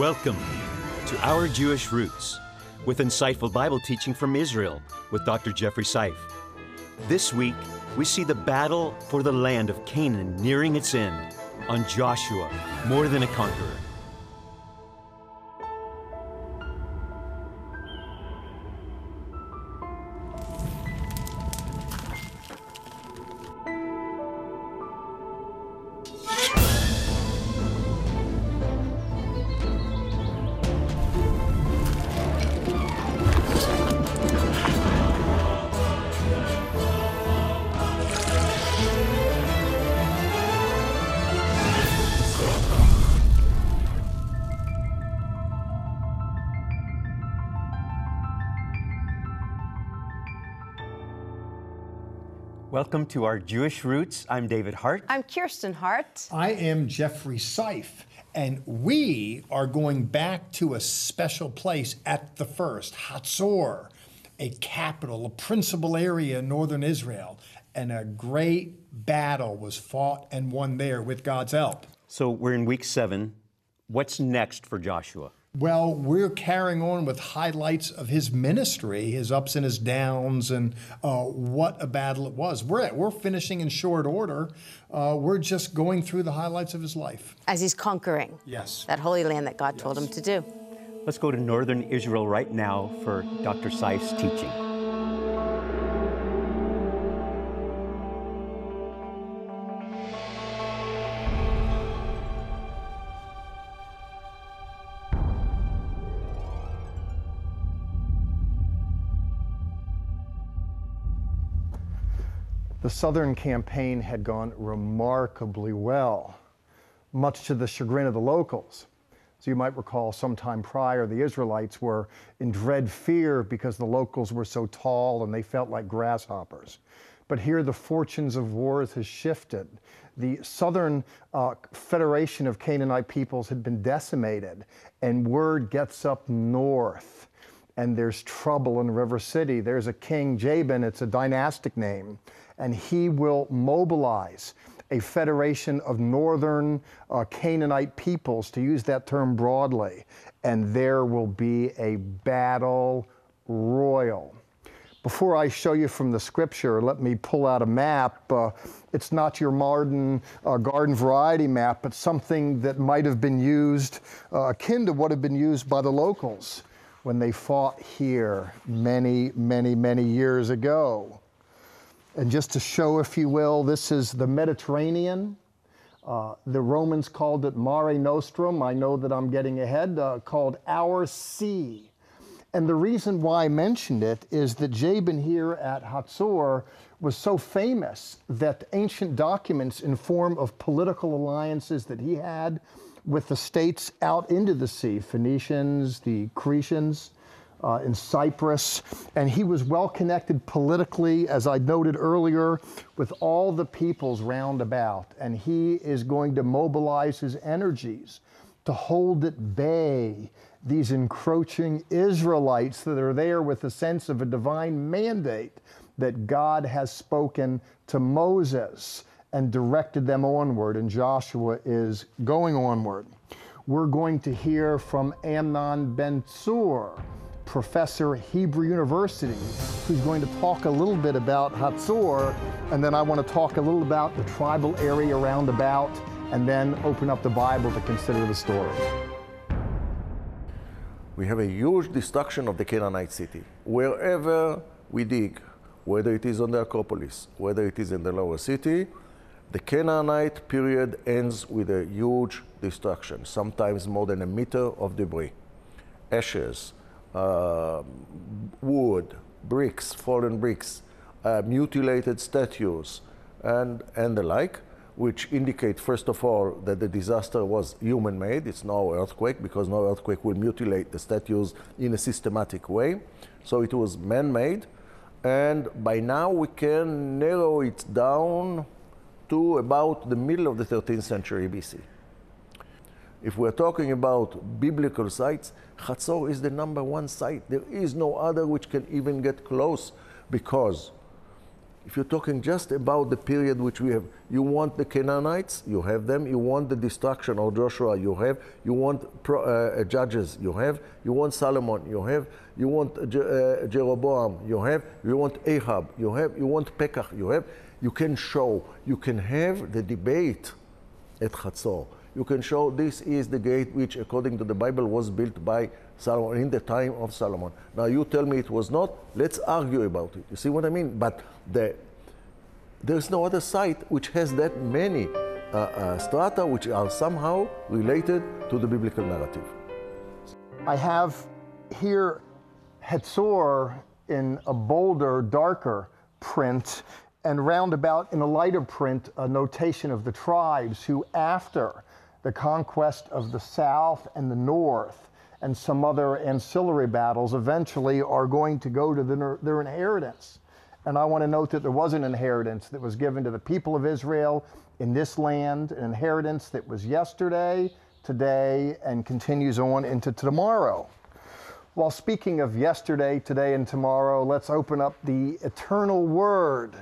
Welcome to Our Jewish Roots with insightful Bible teaching from Israel with Dr. Jeffrey Seif. This week, we see the battle for the land of Canaan nearing its end on Joshua, more than a conqueror. Welcome to our Jewish Roots. I'm David Hart. I'm Kirsten Hart. I am Jeffrey Seif, and we are going back to a special place at the first, Hatzor, a capital, a principal area in northern Israel, and a great battle was fought and won there with God's help. So we're in week seven. What's next for Joshua? Well, we're carrying on with highlights of his ministry, his ups and his downs, and uh, what a battle it was. We're at, we're finishing in short order. Uh, we're just going through the highlights of his life. As he's conquering Yes. that holy land that God told him to do. Let's go to northern Israel right now for Dr. Seif's teaching. The Southern campaign had gone remarkably well, much to the chagrin of the locals. As you might recall, sometime prior, the Israelites were in dread fear because the locals were so tall and they felt like grasshoppers. But here, the fortunes of wars has shifted. The Southern uh, Federation of Canaanite peoples had been decimated, and word gets up north and there's trouble in River City. There's a king, Jabin, it's a dynastic name, and he will mobilize a federation of northern uh, Canaanite peoples, to use that term broadly, and there will be a battle royal. Before I show you from the scripture, let me pull out a map. Uh, it's not your modern uh, garden variety map, but something that might have been used, uh, akin to what had been used by the locals when they fought here many, many, many years ago. And just to show, if you will, this is the Mediterranean. Uh, the Romans called it Mare Nostrum. I know that I'm getting ahead, uh, called Our Sea. And the reason why I mentioned it is that Jabin here at Hatzor was so famous that ancient documents inform of political alliances that he had with the states out into the sea, Phoenicians, the Cretians, uh, in Cyprus, and he was well connected politically, as I noted earlier, with all the peoples round about. And he is going to mobilize his energies to hold at bay these encroaching Israelites that are there with a sense of a divine mandate that God has spoken to Moses and directed them onward, and Joshua is going onward. We're going to hear from Amnon Ben Tor, professor Hebrew University, who's going to talk a little bit about Hatzor, and then I want to talk a little about the tribal area around about, and then open up the Bible to consider the story. We have a huge destruction of the Canaanite city. Wherever we dig, whether it is on the Acropolis, whether it is in the lower city, the Canaanite period ends with a huge destruction, sometimes more than a meter of debris, ashes, uh, wood, bricks, fallen bricks, uh, mutilated statues, and, and the like, which indicate, first of all, that the disaster was human made. It's no earthquake, because no earthquake will mutilate the statues in a systematic way. So it was man made. And by now we can narrow it down to about the middle of the 13th century BC. If we're talking about biblical sites, Hatzor is the number one site. There is no other which can even get close because If you're talking just about the period which we have, you want the Canaanites, you have them. You want the destruction of Joshua, you have. You want pro, uh, judges, you have. You want Solomon, you have. You want uh, Jeroboam, you have. You want Ahab, you have. You want Pekah, you have. You can show, you can have the debate at Chatzor. You can show this is the gate which, according to the Bible, was built by Solomon in the time of Solomon. Now you tell me it was not. Let's argue about it. You see what I mean? But the, there's no other site which has that many uh, uh, strata which are somehow related to the biblical narrative. I have here Hetzor in a bolder, darker print, and roundabout in a lighter print, a notation of the tribes who, after the conquest of the south and the north, and some other ancillary battles, eventually are going to go to the, their inheritance. And I want to note that there was an inheritance that was given to the people of Israel in this land, an inheritance that was yesterday, today, and continues on into tomorrow. While speaking of yesterday, today, and tomorrow, let's open up the eternal word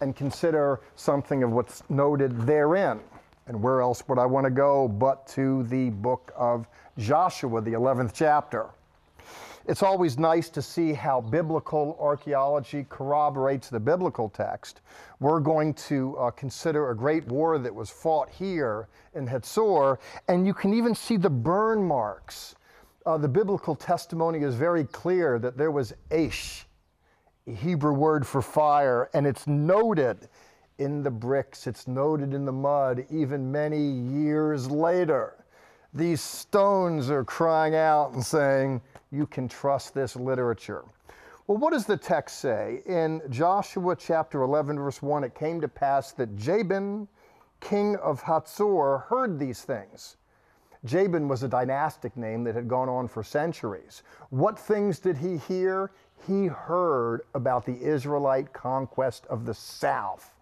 and consider something of what's noted therein. And where else would I want to go but to the book of Joshua, the 11th chapter? It's always nice to see how biblical archaeology corroborates the biblical text. We're going to uh, consider a great war that was fought here in Hatzor, and you can even see the burn marks. Uh, the biblical testimony is very clear that there was Aish, a Hebrew word for fire, and it's noted in the bricks, it's noted in the mud, even many years later. These stones are crying out and saying, you can trust this literature. Well, what does the text say? In Joshua chapter 11, verse 1, it came to pass that Jabin, king of Hatzor, heard these things. Jabin was a dynastic name that had gone on for centuries. What things did he hear? He heard about the Israelite conquest of the south.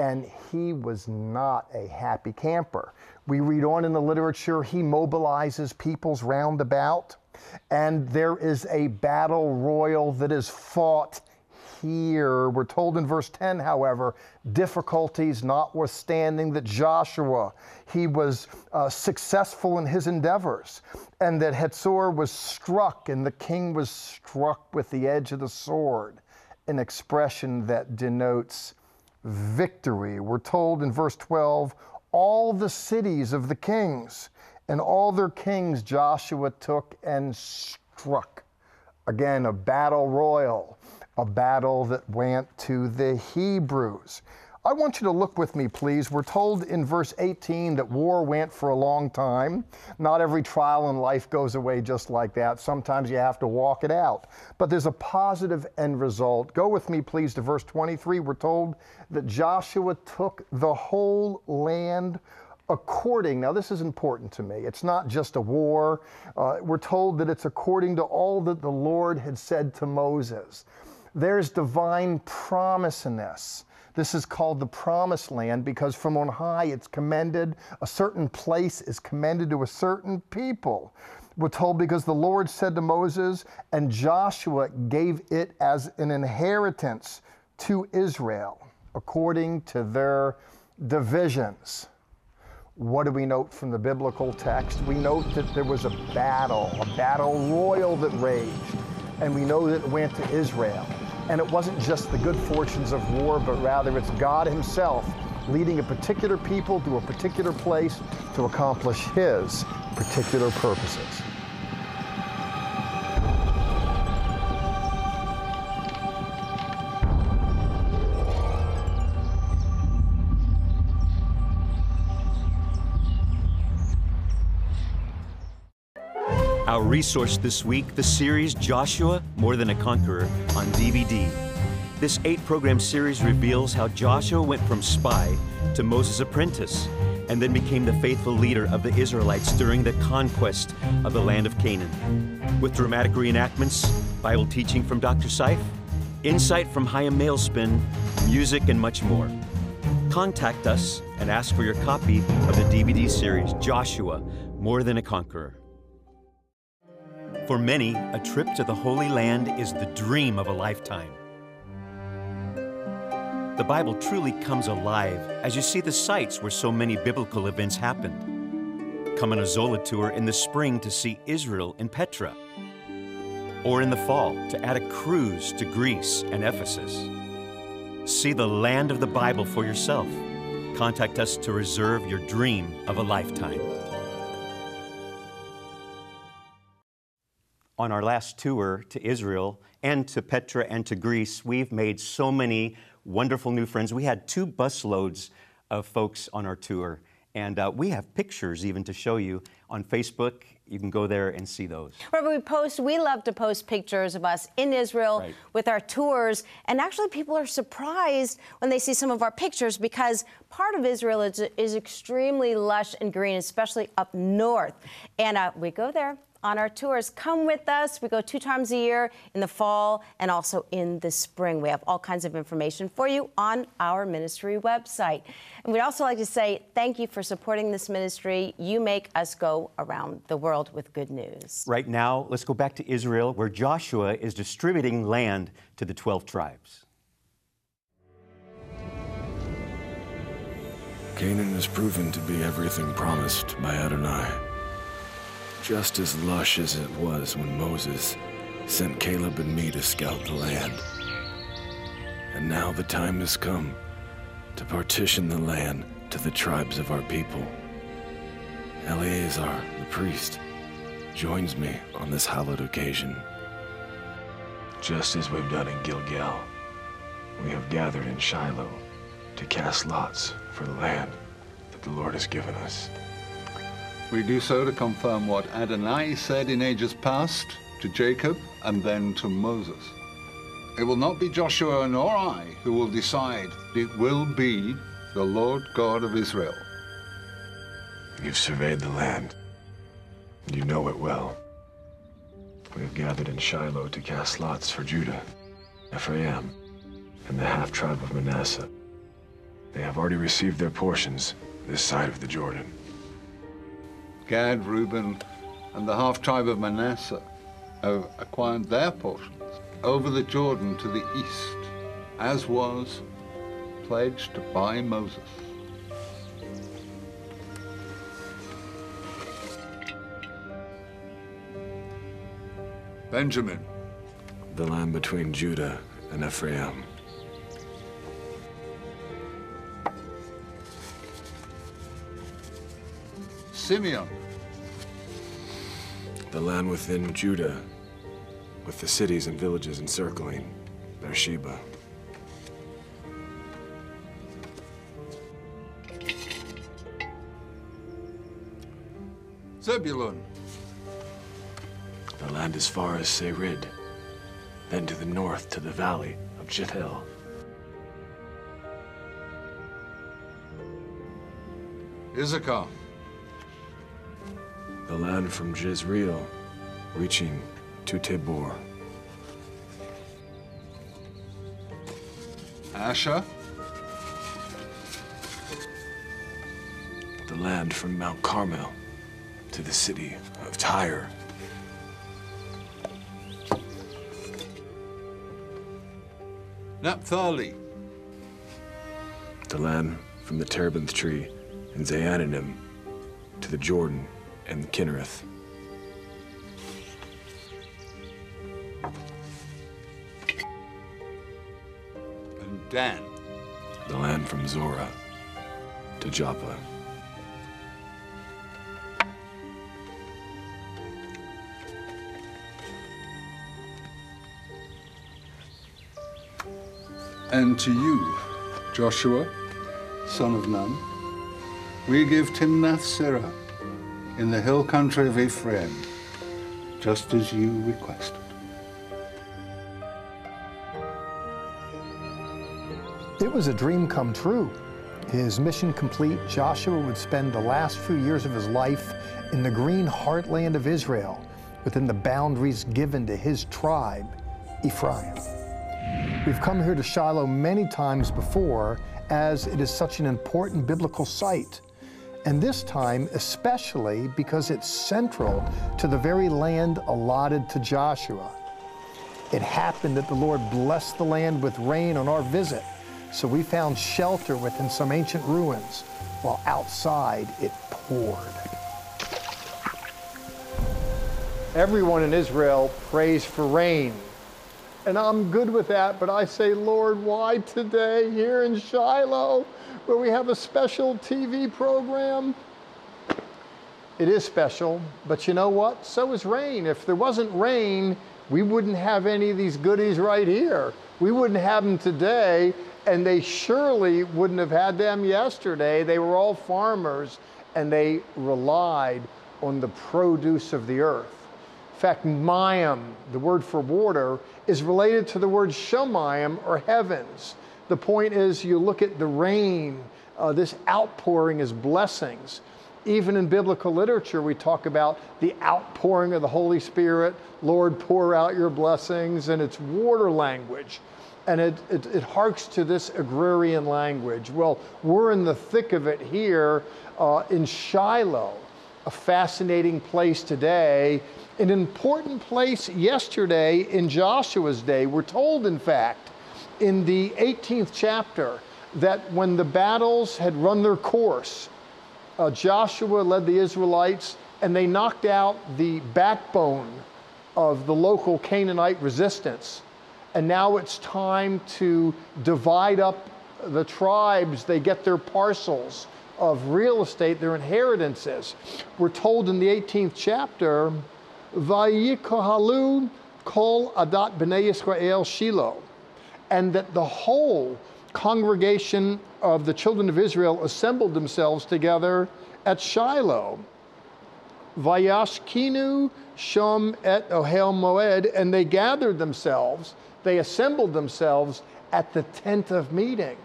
And he was not a happy camper. We read on in the literature, he mobilizes peoples round about and there is a battle royal that is fought here. We're told in verse 10, however, difficulties notwithstanding that Joshua, he was uh, successful in his endeavors, and that Hatzor was struck, and the king was struck with the edge of the sword, an expression that denotes victory. We're told in verse 12, all the cities of the kings and all their kings Joshua took and struck. Again, a battle royal, a battle that went to the Hebrews. I want you to look with me, please. We're told in verse 18 that war went for a long time. Not every trial in life goes away just like that. Sometimes you have to walk it out. But there's a positive end result. Go with me, please, to verse 23. We're told that Joshua took the whole land according, now this is important to me, it's not just a war. Uh, we're told that it's according to all that the Lord had said to Moses. There's divine promise in this. This is called the promised land because from on high it's commended, a certain place is commended to a certain people. We're told because the Lord said to Moses, and Joshua gave it as an inheritance to Israel according to their divisions. What do we note from the biblical text? We note that there was a battle, a battle royal that raged, and we know that it went to Israel. And it wasn't just the good fortunes of war, but rather it's God Himself leading a particular people to a particular place to accomplish His particular purposes. Resource this week, the series Joshua More Than a Conqueror on DVD. This eight program series reveals how Joshua went from spy to Moses' apprentice and then became the faithful leader of the Israelites during the conquest of the land of Canaan. With dramatic reenactments, Bible teaching from Dr. Seif, insight from Chaim Malespin, music, and much more. Contact us and ask for your copy of the DVD series Joshua More Than a Conqueror. For many, a trip to the Holy Land is the dream of a lifetime. the Bible truly comes alive as you see the sites where so many biblical events happened. Come on a Zola tour in the spring to see Israel in Petra, or in the fall to add a cruise to Greece and Ephesus. See the land of the Bible for yourself. Contact us to reserve your dream of a lifetime. On our last tour to Israel and to Petra and to Greece, we've made so many wonderful new friends. We had two busloads of folks on our tour, and uh, we have pictures even to show you on Facebook. You can go there and see those. Wherever we post, we love to post pictures of us in Israel Right. with our tours. And actually, people are surprised when they see some of our pictures because part of Israel is, is extremely lush and green, especially up north. And uh, we go there on our tours. Come with us. We go two times a year in the fall and also in the spring. We have all kinds of information for you on our ministry website. And we'd also like to say thank you for supporting this ministry. You make us go around the world with good news. Right now, let's go back to Israel, where Joshua is distributing land to the 12 tribes. Canaan has proven to be everything promised by Adonai. Just as lush as it was when Moses sent Caleb and me to scout the land. And now the time has come to partition the land to the tribes of our people. Eleazar, the priest, joins me on this hallowed occasion. Just as we've done in Gilgal, we have gathered in Shiloh to cast lots for the land that the Lord has given us. We do so to confirm what Adonai said in ages past to Jacob and then to Moses. It will not be Joshua nor I who will decide. It will be the Lord God of Israel. You've surveyed the land. You know it well. We have gathered in Shiloh to cast lots for Judah, Ephraim, and the half tribe of Manasseh. They have already received their portions this side of the Jordan. Gad, Reuben, and the half tribe of Manasseh have acquired their portions over the Jordan to the east, as was pledged by Moses. Benjamin, The land between Judah and Ephraim. Simeon, The land within Judah, with the cities and villages encircling Beersheba. Zebulun, The land as far as Serid, then to the north to the valley of Jethel. Issachar, The land from Jezreel, reaching to Tabor. Asher, The land from Mount Carmel to the city of Tyre. Naphtali, The land from the terebinth tree in Zaanannim to the Jordan and Kinnereth. and Dan. The land from Zora to Joppa. And to you, Joshua, son of Nun, we give Timnath Serah in the hill country of Ephraim, just as you requested. It was a dream come true. His mission complete, Joshua would spend the last few years of his life in the green heartland of Israel, within the boundaries given to his tribe, Ephraim. We've come here to Shiloh many times before, as it is such an important biblical site. And this time, especially because it's central to the very land allotted to Joshua. It happened that the Lord blessed the land with rain on our visit, So we found shelter within some ancient ruins while outside it poured. Everyone in Israel prays for rain. And I'm good with that, but I say, Lord, why today here in Shiloh, where we have a special TV program? It is special, but you know what? So is rain. If there wasn't rain, we wouldn't have any of these goodies right here. We wouldn't have them today, and they surely wouldn't have had them yesterday. They were all farmers, and they relied on the produce of the earth. Fact, mayim, the word for water, is related to the word shomayim or heavens. The point is, you look at the rain, uh, this outpouring is blessings. Even in biblical literature, we talk about the outpouring of the Holy Spirit. Lord, pour out your blessings, and it's water language. And it, it, it harks to this agrarian language. Well, we're in the thick of it here uh, in Shiloh, a fascinating place today, an important place yesterday in Joshua's day. We're told, in fact, in the 18th chapter, that when the battles had run their course, uh, Joshua led the Israelites and they knocked out the backbone of the local Canaanite resistance. And now it's time to divide up the tribes. They get their parcels of real estate, their inheritances. We're told in the 18th chapter, Vayikohalu kol adat b'nei Yisrael Shiloh, and that the whole congregation of the children of Israel assembled themselves together at Shiloh. Vayashkinu Shom et Ohel Moed, and they gathered themselves, they assembled themselves at the tent of meeting.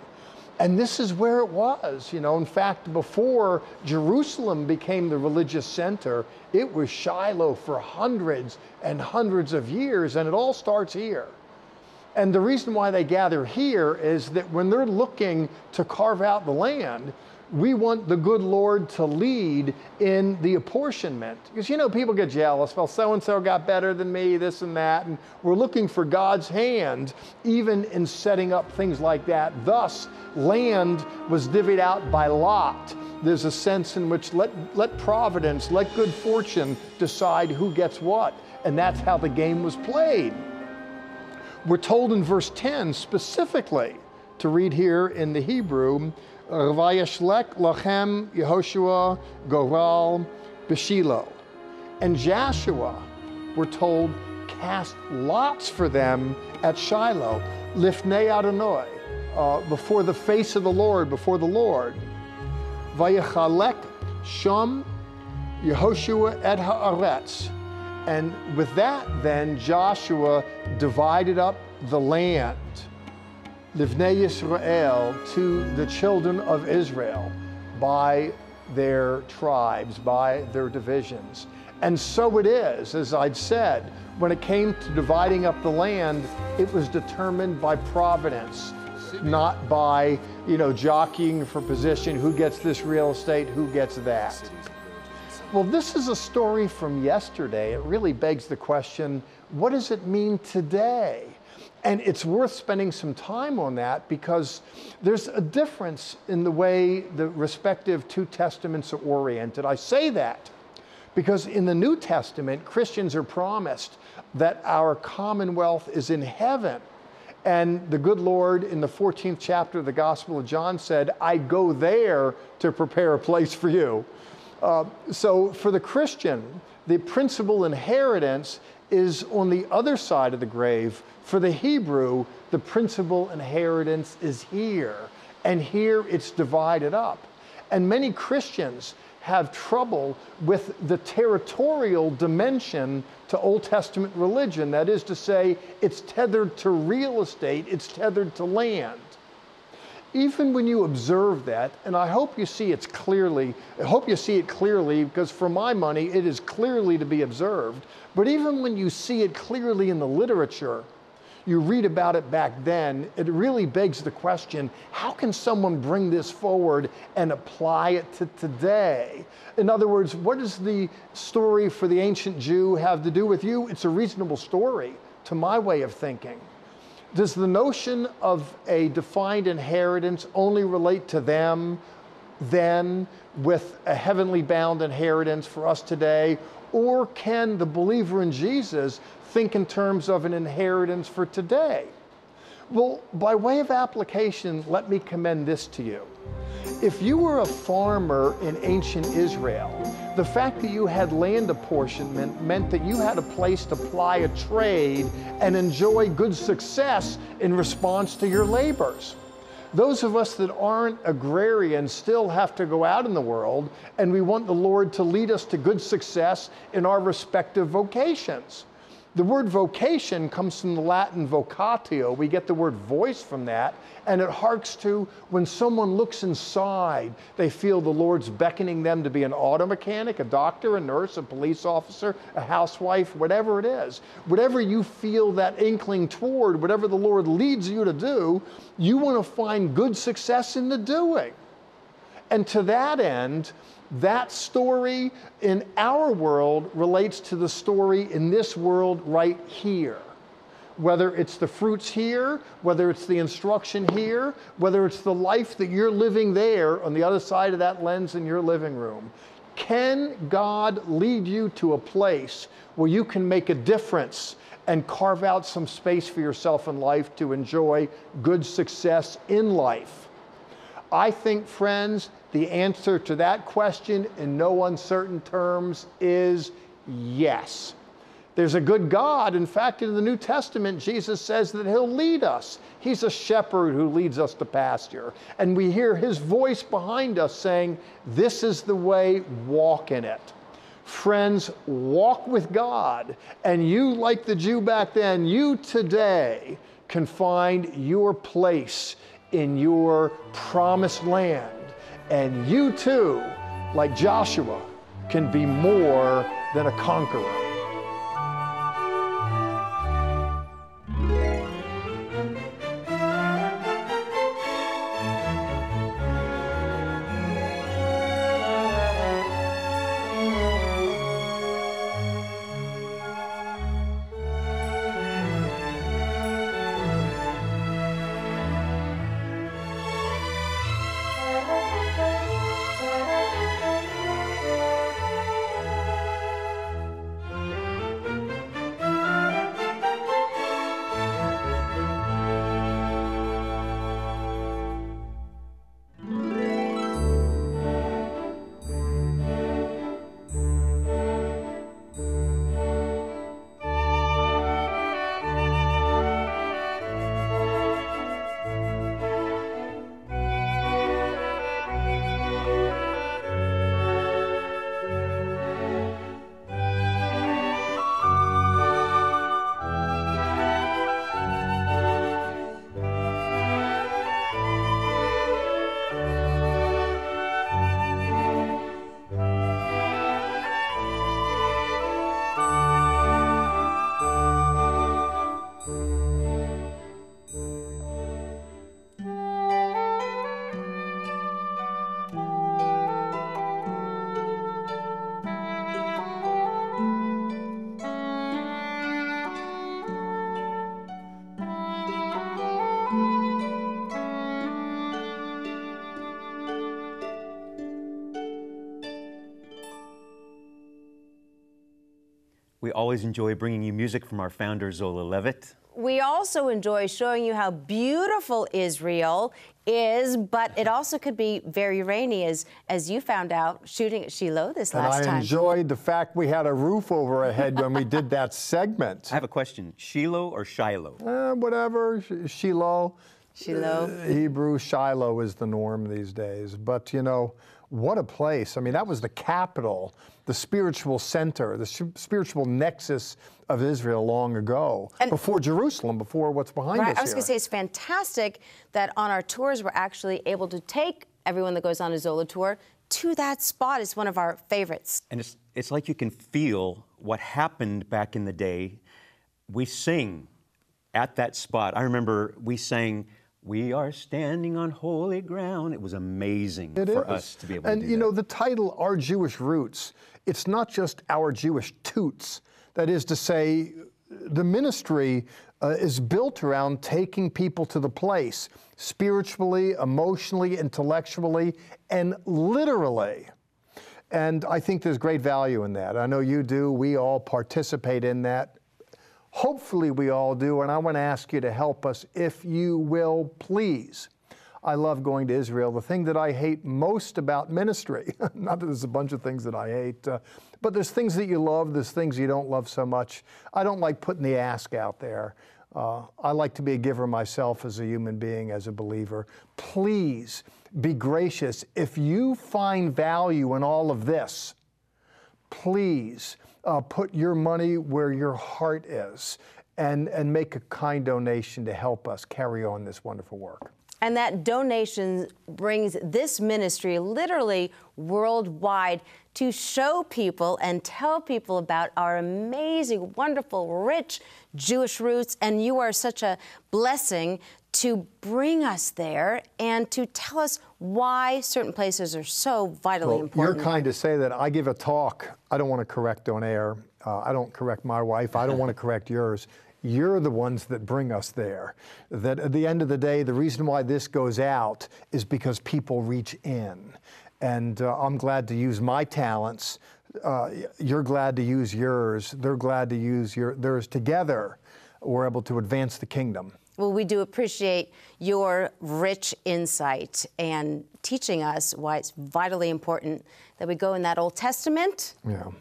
And this is where it was. You know, in fact, before Jerusalem became the religious center, it was Shiloh for hundreds and hundreds of years, and it all starts here. And the reason why they gather here is that when they're looking to carve out the land, we want the good Lord to lead in the apportionment. Because you know, people get jealous. Well, so and so got better than me, this and that. And we're looking for God's hand even in setting up things like that. Thus, land was divvied out by lot. There's a sense in which let, let providence, let good fortune decide who gets what. And that's how the game was played. We're told in verse 10 specifically to read here in the Hebrew Vayashlek lachem Yehoshua Goral Beshilo. And Joshua, we're told, cast lots for them at Shiloh, Lifnei Adonai, uh, before the face of the Lord, before the Lord. Vayachalek Shom Yehoshua et Haaretz. And with that, then Joshua divided up the land. Livnei Yisrael to the children of Israel by their tribes, by their divisions. And so it is, as I'd said, when it came to dividing up the land, it was determined by providence, not by, you know, jockeying for position, who gets this real estate, who gets that. Well, this is a story from yesterday. It really begs the question, what does it mean today? And it's worth spending some time on that because there's a difference in the way the respective two testaments are oriented. I say that because in the New Testament, Christians are promised that our commonwealth is in heaven. And the good Lord in the 14th chapter of the Gospel of John said, I go there to prepare a place for you. Uh, so for the Christian, the principal inheritance is on the other side of the grave for the Hebrew, the principal inheritance is here, and here it's divided up. And many Christians have trouble with the territorial dimension to Old Testament religion. That is to say, it's tethered to real estate, it's tethered to land. Even when you observe that, and I hope you see it's clearly, I hope you see it clearly because for my money, it is clearly to be observed. But even when you see it clearly in the literature, you read about it back then, it really begs the question how can someone bring this forward and apply it to today? In other words, what does the story for the ancient Jew have to do with you? It's a reasonable story to my way of thinking. Does the notion of a defined inheritance only relate to them then with a heavenly bound inheritance for us today? Or can the believer in Jesus think in terms of an inheritance for today? Well, by way of application, let me commend this to you. If you were a farmer in ancient Israel, the fact that you had land apportionment meant that you had a place to ply a trade and enjoy good success in response to your labors. Those of us that aren't agrarian still have to go out in the world, and we want the Lord to lead us to good success in our respective vocations. The word vocation comes from the Latin vocatio. We get the word voice from that, and it harks to when someone looks inside, they feel the Lord's beckoning them to be an auto mechanic, a doctor, a nurse, a police officer, a housewife, whatever it is. Whatever you feel that inkling toward, whatever the Lord leads you to do, you want to find good success in the doing. And to that end, that story in our world relates to the story in this world right here. Whether it's the fruits here, whether it's the instruction here, whether it's the life that you're living there on the other side of that lens in your living room. Can God lead you to a place where you can make a difference and carve out some space for yourself in life to enjoy good success in life? I think, friends, the answer to that question in no uncertain terms is yes. There's a good God. In fact, in the New Testament, Jesus says that He'll lead us. He's a shepherd who leads us to pasture. And we hear His voice behind us saying, This is the way, walk in it. Friends, walk with God. And you, like the Jew back then, you today can find your place in your promised land. And you too, like Joshua, can be more than a conqueror. Always enjoy bringing you music from our founder, Zola Levitt. We also enjoy showing you how beautiful Israel is, but it also could be very rainy, as as you found out shooting at Shiloh this And last I time. I enjoyed the fact we had a roof over our head when we did that segment. I have a question Shiloh or Shiloh? Uh, whatever, Sh- Shiloh. Shiloh. Uh, Hebrew Shiloh is the norm these days. But you know, what a place. I mean, that was the capital, the spiritual center, the sh- spiritual nexus of Israel long ago, And- before Jerusalem, before what's behind Right. us I was going to say it's fantastic that on our tours we're actually able to take everyone that goes on a Zola tour to that spot. It's one of our favorites. And it's, it's like you can feel what happened back in the day. We sing at that spot. I remember we sang, We are standing on holy ground. It was amazing It for is. us to be able and to do that. And you that. know the title our jewish roots it's not just our jewish toots that is to say the ministry uh, is built around taking people to the place spiritually, emotionally, intellectually, and literally. And I think there's great value in that. I know you do. We all participate in that. Hopefully, we all do. And I want to ask you to help us, if you will, please. I love going to Israel. The thing that I hate most about ministry, not that there's a bunch of things that I hate, uh, but there's things that you love, there's things you don't love so much. I don't like putting the ask out there. Uh, I like to be a giver myself as a human being, as a believer. Please be gracious. If you find value in all of this, please uh, put your money where your heart is and, and make a kind donation to help us carry on this wonderful work. And that donation brings this ministry literally worldwide to show people and tell people about our amazing, wonderful, rich Jewish roots. And you are such a blessing to bring us there and to tell us why certain places are so vitally well, important. You're kind to say that. I give a talk. I don't want to correct on air. Uh, I don't correct my wife. I don't want to correct yours. You're the ones that bring us there. That at the end of the day, the reason why this goes out is because people reach in. And uh, I'm glad to use my talents. Uh, you're glad to use yours. They're glad to use your, theirs. Together, we're able to advance the kingdom. Well, we do appreciate your rich insight and teaching us why it's vitally important that we go in that Old Testament. Yeah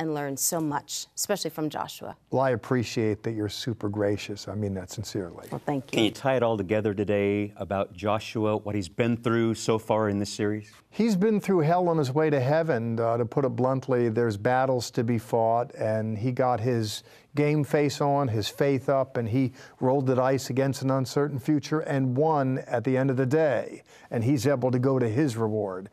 and learned so much, especially from Joshua. Well, I appreciate that you're super gracious. I mean that sincerely. Well, thank you. Can you tie it all together today about Joshua, what he's been through so far in this series? He's been through hell on his way to heaven. Uh, to put it bluntly, there's battles to be fought, and he got his game face on, his faith up, and he rolled the dice against an uncertain future and won at the end of the day. And he's able to go to his reward.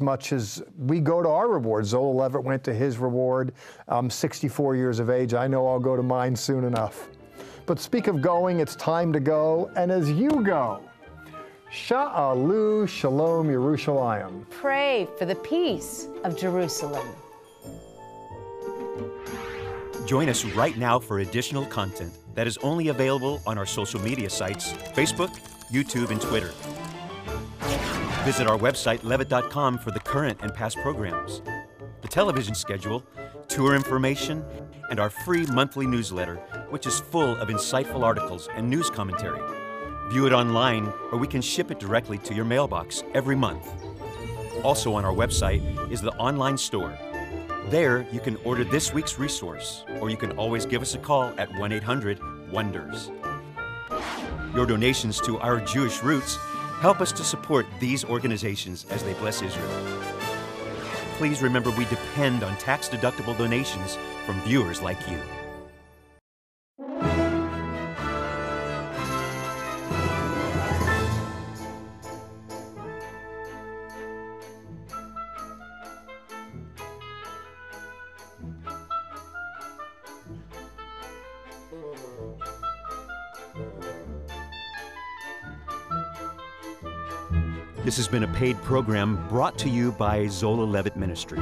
Much as we go to our reward. Zola Levitt went to his reward. I'm 64 years of age. I know I'll go to mine soon enough. But speak of going, it's time to go. And as you go, Sha'alu Shalom Yerushalayim. Pray for the peace of Jerusalem. Join us right now for additional content that is only available on our social media sites Facebook, YouTube, and Twitter. Visit our website, levitt.com, for the current and past programs, the television schedule, tour information, and our free monthly newsletter, which is full of insightful articles and news commentary. View it online, or we can ship it directly to your mailbox every month. Also, on our website is the online store there, you can order this week's resource, or you can always give us a call at 1 800 WONDERS. Your donations to Our Jewish Roots help us to support these organizations as they bless Israel. Please remember we depend on tax deductible donations from viewers like you. Been a paid program brought to you by Zola Levitt Ministry.